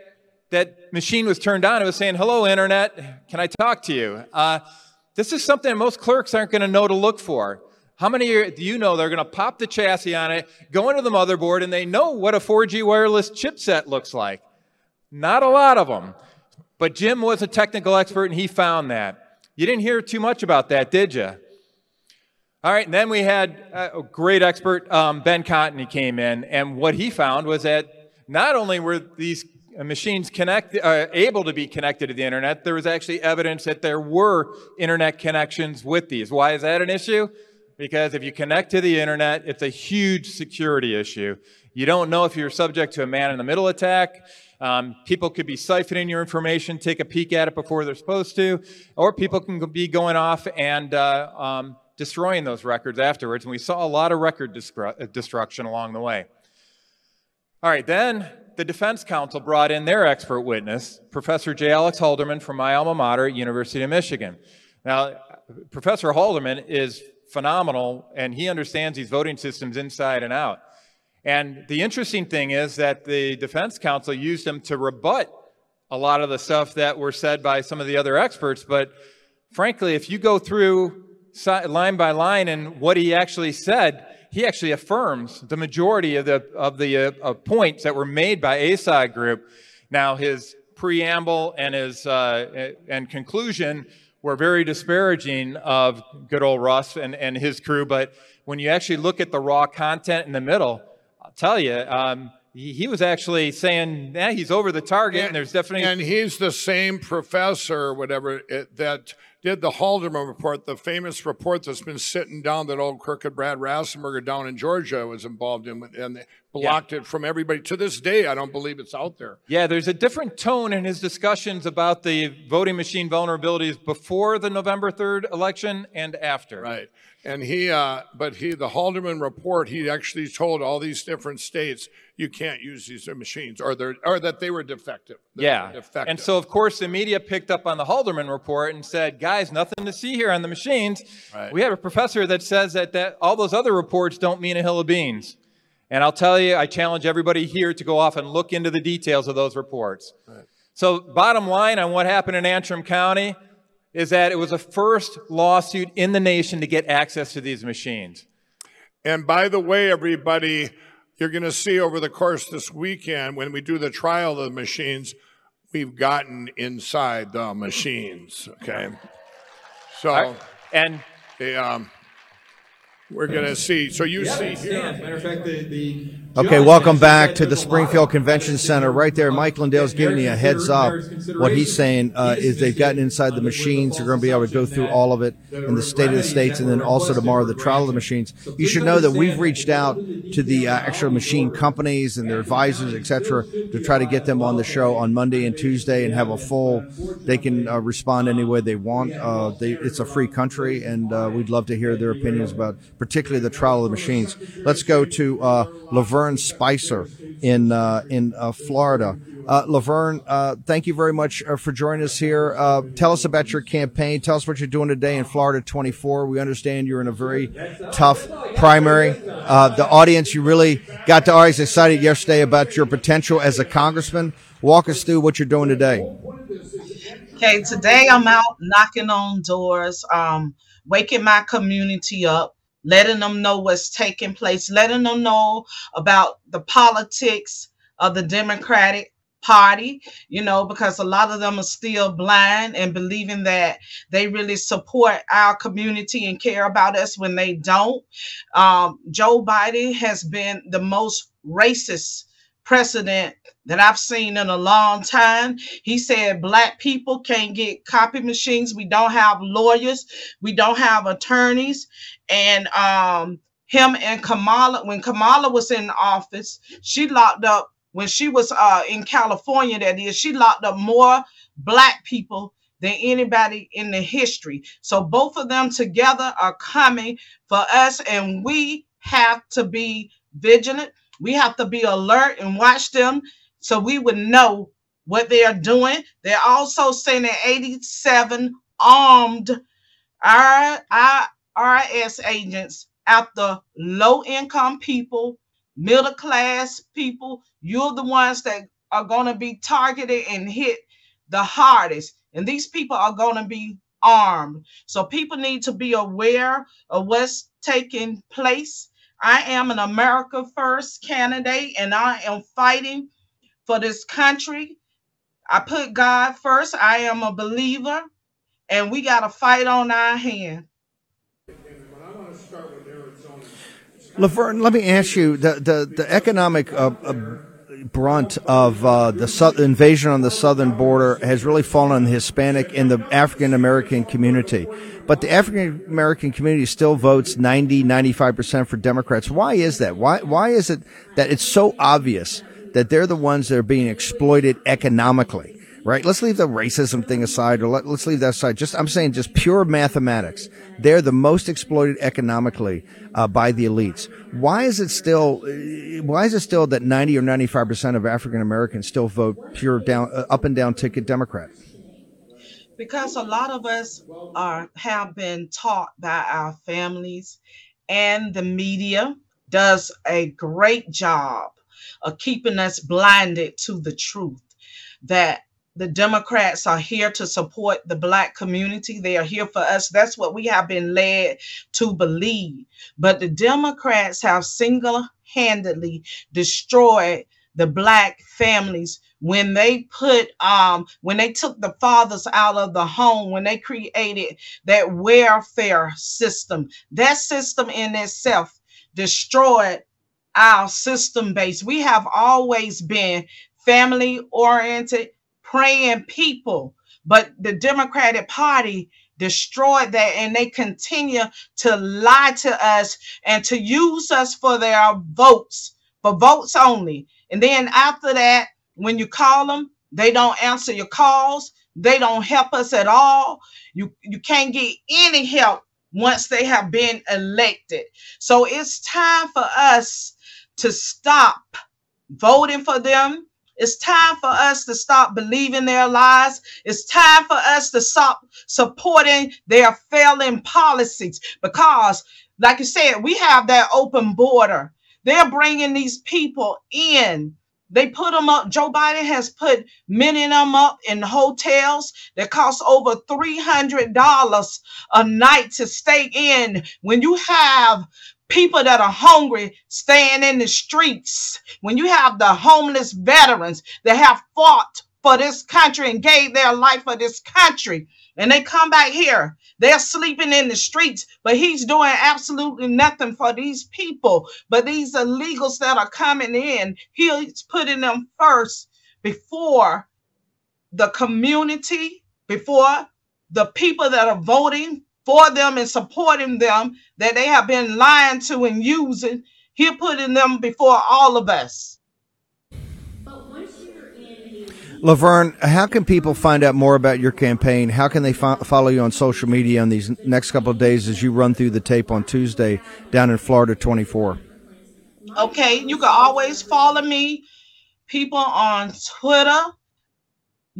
that machine was turned on, it was saying, "Hello, internet, can I talk to you?" Uh, this is something most clerks aren't going to know to look for. How many do you know they're going to pop the chassis on it, go into the motherboard, and they know what a 4G wireless chipset looks like? Not a lot of them. But Jim was a technical expert, and he found that. You didn't hear too much about that, did you? All right, and then we had a great expert, um, Ben Cotton, he came in, and what he found was that not only were these uh, machines connect, uh, able to be connected to the internet, there was actually evidence that there were internet connections with these. Why is that an issue? Because if you connect to the internet, it's a huge security issue. You don't know if you're subject to a man in the middle attack. Um, people could be siphoning your information, take a peek at it before they're supposed to, or people can be going off and uh, um, destroying those records afterwards. And we saw a lot of record destru- uh, destruction along the way. All right, then the defense counsel brought in their expert witness, Professor J. Alex Halderman from my alma mater at University of Michigan. Now, Professor Halderman is phenomenal, and he understands these voting systems inside and out. And the interesting thing is that the defense counsel used him to rebut a lot of the stuff that were said by some of the other experts. But frankly, if you go through line by line and what he actually said, he actually affirms the majority of the of the uh, of points that were made by ASI Group. Now, his preamble and his uh, and conclusion were very disparaging of good old Russ and, and his crew. But when you actually look at the raw content in the middle, I'll tell you, um, he, he, was actually saying, yeah, he's over the target, and, and there's definitely. And he's the same professor, whatever, it, that did the Halderman report, the famous report that's been sitting down that old crooked Brad Raffensperger down in Georgia was involved in, and blocked yeah. it from everybody. To this day, I don't believe it's out there. Yeah, there's a different tone in his discussions about the voting machine vulnerabilities before the November 3rd election and after. Right. And he, uh, but he, the Halderman report, he actually told all these different states you can't use these machines, or they or that they were defective. yeah. Were defective. And so, of course, the media picked up on the Halderman report and said, "Guys, nothing to see here on the machines." Right. We have a professor that says that that all those other reports don't mean a hill of beans. And I'll tell you, I challenge everybody here to go off and look into the details of those reports. Right. So, bottom line on what happened in Antrim County is that it was the first lawsuit in the nation to get access to these machines. And by the way, everybody, you're going to see over the course this weekend when we do the trial of the machines, we've gotten inside the machines. Okay. So, right. and the, um, we're going to see. So you see here. Matter of fact, the, the Okay, welcome back to the Springfield Convention Center. Right there, Mike Lindell's giving you a heads up. What he's saying uh, is they've gotten inside the machines. They're going to be able to go through all of it in the state of the states, and then also tomorrow the trial of the machines. You should know that we've reached out to the uh, actual machine companies and their advisors, etc., to try to get them on the show on Monday and Tuesday and have a full. They can uh, respond any way they want. Uh, they, it's a free country, and uh, we'd love to hear their opinions about, particularly the trial of the machines. Let's go to uh, Laverne. Laverne Spicer in uh, in uh, Florida. Uh, Laverne, uh, thank you very much uh, for joining us here. Tell us about your campaign. Tell us what you're doing today in Florida 24. We understand you're in a very tough primary. the audience, you really got the audience excited yesterday about your potential as a congressman. Walk us through what you're doing today. Okay, today I'm out knocking on doors, um, waking my community up letting them know what's taking place, letting them know about the politics of the Democratic Party, you know, because a lot of them are still blind and believing that they really support our community and care about us when they don't. Um, Joe Biden has been the most racist president that I've seen in a long time. He said black people can't get copy machines. We don't have lawyers. We don't have attorneys and um, him and Kamala, when Kamala was in office, she locked up when she was uh, in California. That is, she locked up more black people than anybody in the history. So both of them together are coming for us, and we have to be vigilant. We have to be alert and watch them so we would know what they are doing. They're also sending 87 armed our, our IRS agents after low income people, middle class people. You're the ones that are going to be targeted and hit the hardest. And these people are going to be armed. So people need to be aware of what's taking place. I am an America First candidate and I am fighting for this country. I put God first. I am a believer and we got to fight on our hand. Laverne, let me ask you the the, the economic uh, uh, brunt of uh, the sou- invasion on the southern border has really fallen on the Hispanic and the African American community. But the African American community still votes 90, 95% for Democrats. Why is that? Why, why is it that it's so obvious that they're the ones that are being exploited economically? Right? Let's leave the racism thing aside, or let, let's leave that aside. Just, I'm saying just pure mathematics. They're the most exploited economically, uh, by the elites. Why is it still, uh, why is it still that 90 or 95% of African Americans still vote pure down, uh, up and down ticket Democrat? because a lot of us are have been taught by our families and the media does a great job of keeping us blinded to the truth that the Democrats are here to support the black community. They are here for us. That's what we have been led to believe. But the Democrats have single handedly destroyed the black families when they put um when they took the fathers out of the home when they created that welfare system that system in itself destroyed our system base we have always been family oriented praying people but the democratic party destroyed that and they continue to lie to us and to use us for their votes for votes only and then after that when you call them, they don't answer your calls. They don't help us at all. You you can't get any help once they have been elected. So it's time for us to stop voting for them. It's time for us to stop believing their lies. It's time for us to stop supporting their failing policies because, like you said, we have that open border. They're bringing these people in they put them up. Joe Biden has put many of them up in hotels that cost over $300 a night to stay in. When you have people that are hungry staying in the streets, when you have the homeless veterans that have fought for this country and gave their life for this country, and they come back here they're sleeping in the streets, but he's doing absolutely nothing for these people. But these illegals that are coming in, he's putting them first before the community, before the people that are voting for them and supporting them that they have been lying to and using. He's putting them before all of us. Laverne, how can people find out more about your campaign? How can they fo- follow you on social media on these next couple of days as you run through the tape on Tuesday down in Florida 24? Okay, you can always follow me, people on Twitter.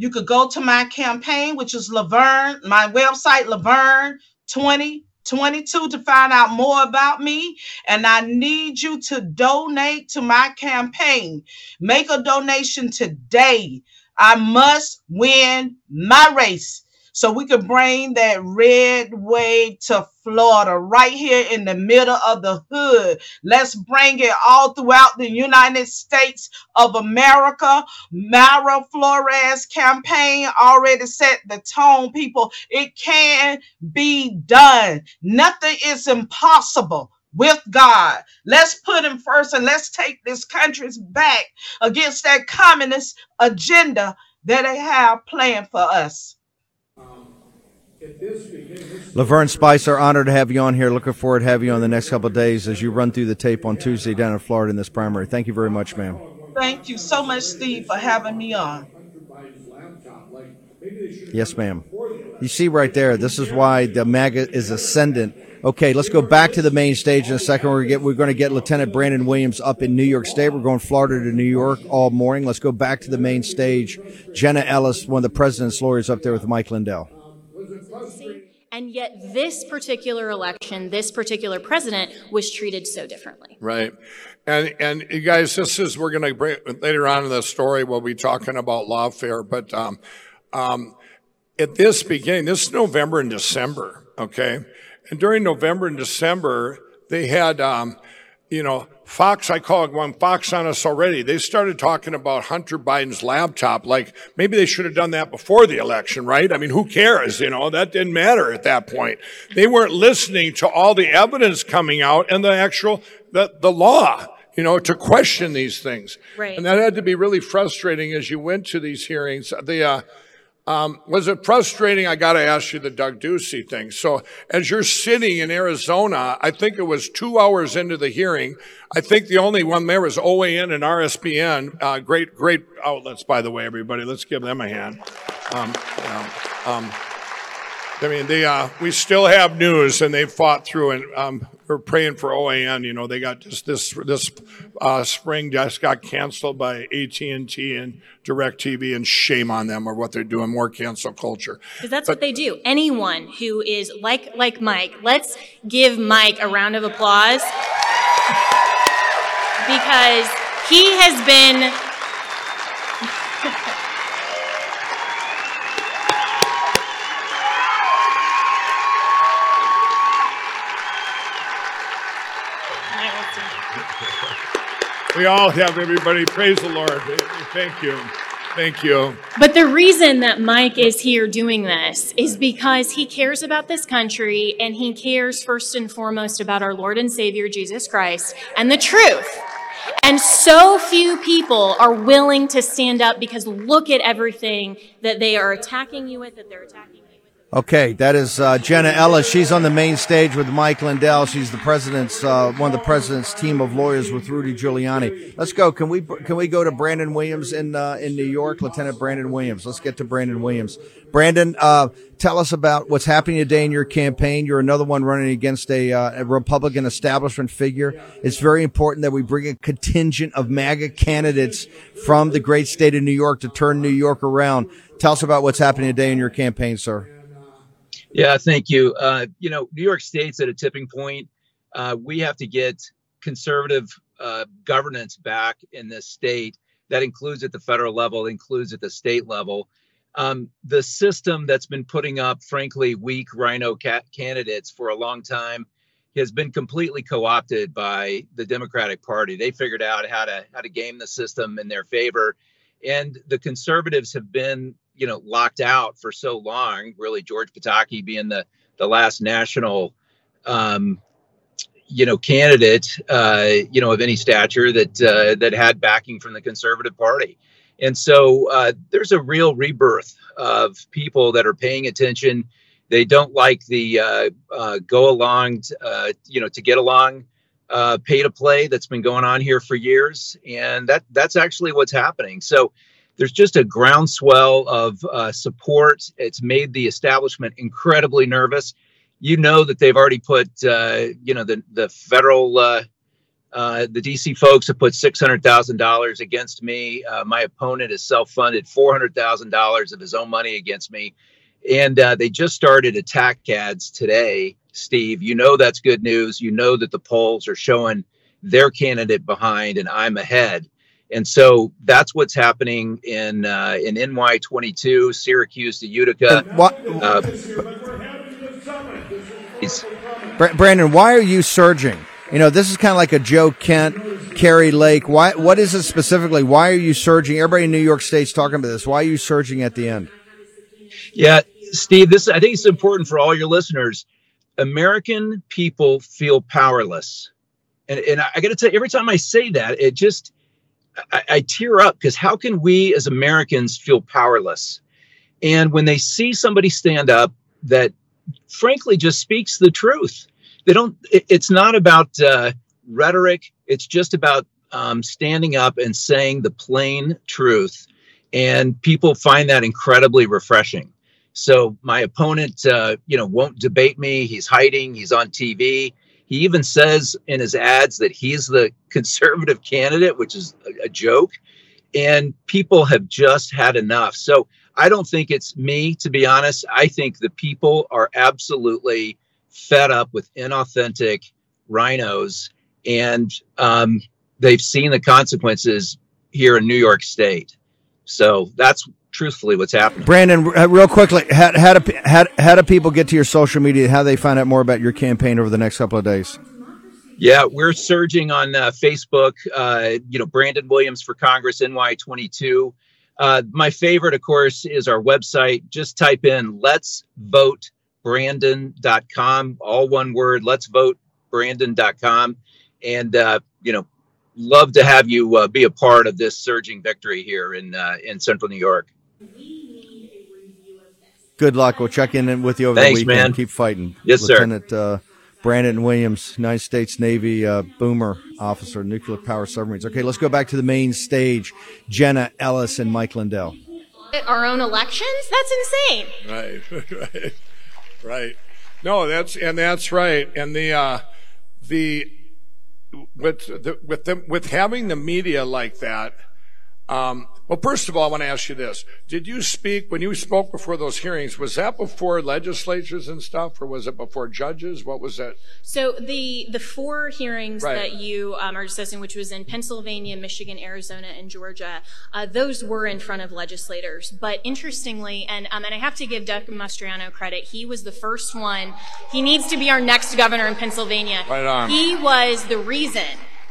You could go to my campaign, which is Laverne, my website, Laverne 2022, to find out more about me. And I need you to donate to my campaign. Make a donation today. I must win my race so we can bring that red wave to Florida, right here in the middle of the hood. Let's bring it all throughout the United States of America. Mayra Flores campaign already set the tone, people. It can be done. Nothing is impossible with God. Let's put him first and let's take this country's back against that communist agenda that they have planned for us. Laverne Spicer, honored to have you on here. Looking forward to have you on the next couple of days as you run through the tape on Tuesday down in Florida in this primary. Thank you very much, ma'am. Thank you so much, Steve, for having me on. Yes, ma'am. You see right there, this is why the MAGA is ascendant. Okay, let's go back to the main stage in a second. We're, get, we're going to get Lieutenant Brandon Williams up in New York State. We're going Florida to New York all morning. Let's go back to the main stage. Jenna Ellis, one of the president's lawyers, up there with Mike Lindell. And yet, this particular election, this particular president was treated so differently. Right. And and you guys, this is we're going to bring later on in the story. We'll be talking about lawfare, but um, um, at this beginning, this is November and December. Okay, and during November and December, they had um, you know Fox, I call it one Fox on us already. They started talking about Hunter Biden's laptop. Like maybe they should have done that before the election, right? I mean, who cares? You know, that didn't matter at that point. They weren't listening to all the evidence coming out and the actual, the, the law. you know, to question these things. Right. And that had to be really frustrating as you went to these hearings. The, uh, um, was it frustrating? I got to ask you the Doug Ducey thing. So, as you're sitting in Arizona, I think it was two hours into the hearing. I think the only one there was OAN and RSBN. Uh, great, great outlets, by the way, everybody. Let's give them a hand. Um, you um, I mean, they uh, we still have news, and they fought through. And um, we're praying for OAN. You know, they got just this this uh, spring just got canceled by AT and T and Directv, and shame on them or what they're doing. More cancel culture. Because that's what they do. Anyone who is like like Mike, let's give Mike a round of applause because he has been. We all have everybody. Praise the Lord. Thank you. Thank you. But the reason that Mike is here doing this is because he cares about this country and he cares first and foremost about our Lord and Savior Jesus Christ and the truth. And so few people are willing to stand up because look at everything that they are attacking you with, that they're attacking. Okay, that is uh, Jenna Ellis. She's on the main stage with Mike Lindell. She's the president's uh, one of the president's team of lawyers with Rudy Giuliani. Let's go. Can we can we go to Brandon Williams in uh, in New York, Lieutenant Brandon Williams? Let's get to Brandon Williams. Brandon, uh, tell us about what's happening today in your campaign. You're another one running against a, uh, a Republican establishment figure. It's very important that we bring a contingent of MAGA candidates from the great state of New York to turn New York around. Tell us about what's happening today in your campaign, sir. Yeah, thank you. Uh, you know, New York State's at a tipping point. Uh, we have to get conservative uh, governance back in this state. That includes at the federal level, includes at the state level. Um, the system that's been putting up, frankly, weak RINO cat candidates for a long time has been completely co-opted by the Democratic Party. They figured out how to how to game the system in their favor, and the conservatives have been you know locked out for so long really george pataki being the the last national um you know candidate uh you know of any stature that uh, that had backing from the conservative party. And so uh, there's a real rebirth of people that are paying attention. They don't like the uh, uh, go along uh, you know to get along uh, pay to play that's been going on here for years. And that that's actually what's happening. So there's just a groundswell of uh, support. It's made the establishment incredibly nervous. You know that they've already put, uh, you know, the the federal, uh, uh the DC folks have put six hundred thousand dollars against me. Uh, my opponent is self-funded four hundred thousand dollars of his own money against me, and uh, they just started attack ads today. Steve, you know that's good news. You know that the polls are showing their candidate behind, and I'm ahead and so that's what's happening in uh, in NY 22, Syracuse to Utica. What, uh, Brandon, why are you surging? You know, this is kind of like a Joe Kent, Kari Lake. Why? What is it specifically? Why are you surging? Everybody in New York State's talking about this. Why are you surging at the end? Yeah, Steve, this I think it's important for all your listeners. American people feel powerless, and and I got to tell you, every time I say that, it just I, I tear up because how can we as Americans feel powerless? And when they see somebody stand up that frankly just speaks the truth, they don't, it, it's not about uh, rhetoric, it's just about um, standing up and saying the plain truth. And people find that incredibly refreshing. So my opponent, uh, you know, won't debate me. He's hiding. He's on TV. He even says in his ads that he's the conservative candidate, which is a, a joke. And people have just had enough. So I don't think it's me, to be honest. I think the people are absolutely fed up with inauthentic RINOs, and um, they've seen the consequences here in New York State. So that's truthfully what's happening. Brandon, uh, real quickly, how, how, do, how, how do people get to your social media? How do they find out more about your campaign over the next couple of days? Yeah, we're surging on uh, Facebook. Uh, you know, Brandon Williams for Congress NY22. Uh, my favorite, of course, is our website. Just type in let's vote brandon.com, all one word, let's vote brandon.com. And, uh, you know, love to have you uh, be a part of this surging victory here in uh, in Central New York. Good luck. We'll check in with you over Thanks, the weekend. man. Keep fighting. Yes, sir. Lieutenant uh, Brandon Williams, United States Navy uh, boomer officer, nuclear power submarines. Okay, let's go back to the main stage. Jenna Ellis and Mike Lindell. Our own elections? That's insane. Right, right, right. No, that's and that's right. And the uh, the with the, with them with having the media like that. Um, well, first of all, I want to ask you this: Did you speak when you spoke before those hearings? Was that before legislatures and stuff, or was it before judges? What was that? So the the four hearings Right. that you um, are discussing, which was in Pennsylvania, Michigan, Arizona, and Georgia, uh, those were in front of legislators. But interestingly, and um, and I have to give Doug Mastriano credit, he was the first one. He needs to be our next governor in Pennsylvania. Right on. He was the reason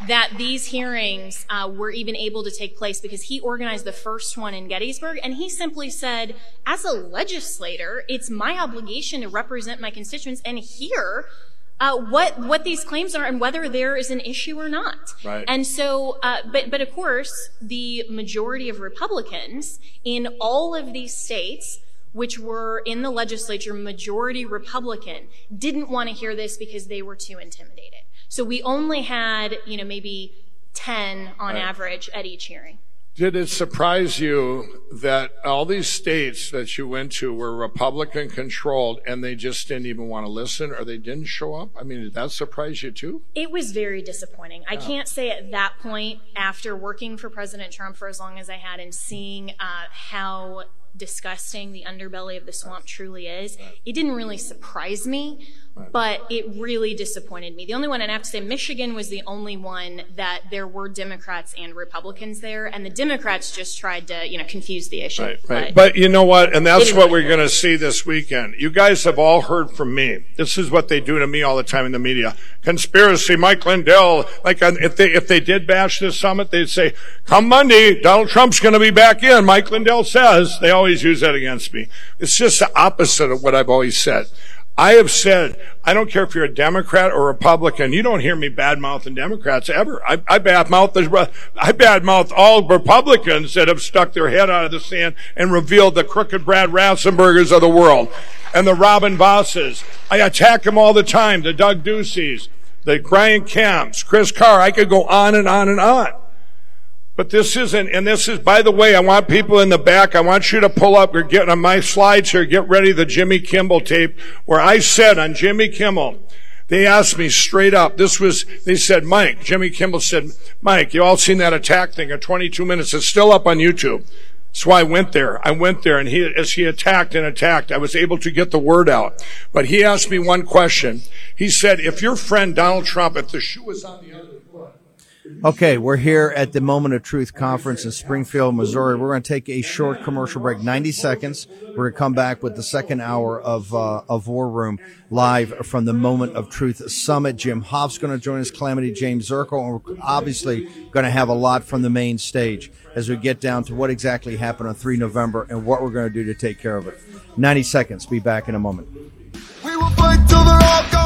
that these hearings uh, were even able to take place because he organized the first one in Gettysburg, and he simply said, as a legislator, it's my obligation to represent my constituents and hear uh, what what these claims are and whether there is an issue or not. Right. And so, uh, but but of course, the majority of Republicans in all of these states. Which were in the legislature majority Republican didn't want to hear this because they were too intimidated. So we only had, you know, maybe 10 on average at each hearing. Did it surprise you that all these states that you went to were Republican controlled and they just didn't even want to listen or they didn't show up? I mean, did that surprise you too? It was very disappointing. I can't say at that point, after working for President Trump for as long as I had and seeing uh, how disgusting the underbelly of the swamp truly is, it didn't really surprise me, but it really disappointed me. The only one, and I have to say, Michigan was the only one that there were Democrats and Republicans there, and the Democrats just tried to, you know, confuse the issue. Right. But you know what? And that's Anyway. what we're going to see this weekend. You guys have all heard from me. This is what they do to me all the time in the media. Conspiracy, Mike Lindell. Like if they, if they did bash this summit, they'd say, come Monday, Donald Trump's going to be back in. Mike Lindell says they always use that against me. It's just the opposite of what I've always said. I have said, I don't care if you're a Democrat or Republican, you don't hear me badmouthing Democrats ever. I, I badmouth the, I badmouth all Republicans that have stuck their head out of the sand and revealed the crooked Brad Raffenspergers of the world and the Robin Vosses. I attack them all the time, the Doug Duceys, the Brian Kemps, Chris Carr. I could go on and on and on. But this isn't, and this is, by the way, I want people in the back, I want you to pull up, or get on my slides here, get ready the Jimmy Kimmel tape, where I said on Jimmy Kimmel, they asked me straight up, this was, they said, Mike, Jimmy Kimmel said, Mike, you all seen that attack thing of 22 minutes, it's still up on YouTube. So I went there. I went there and he, as he attacked and attacked, I was able to get the word out. But he asked me one question. He said, if your friend Donald Trump, if the shoe was on the other Okay, we're here at the Moment of Truth conference in Springfield, Missouri. We're going to take a short commercial break, 90 seconds. We're going to come back with the second hour of uh, of War Room live from the Moment of Truth Summit. Jim Hoft's going to join us, Calamity Jayne Zirkle, and we're obviously going to have a lot from the main stage as we get down to what exactly happened on 3 November and what we're going to do to take care of it. 90 seconds. Be back in a moment. We will fight till.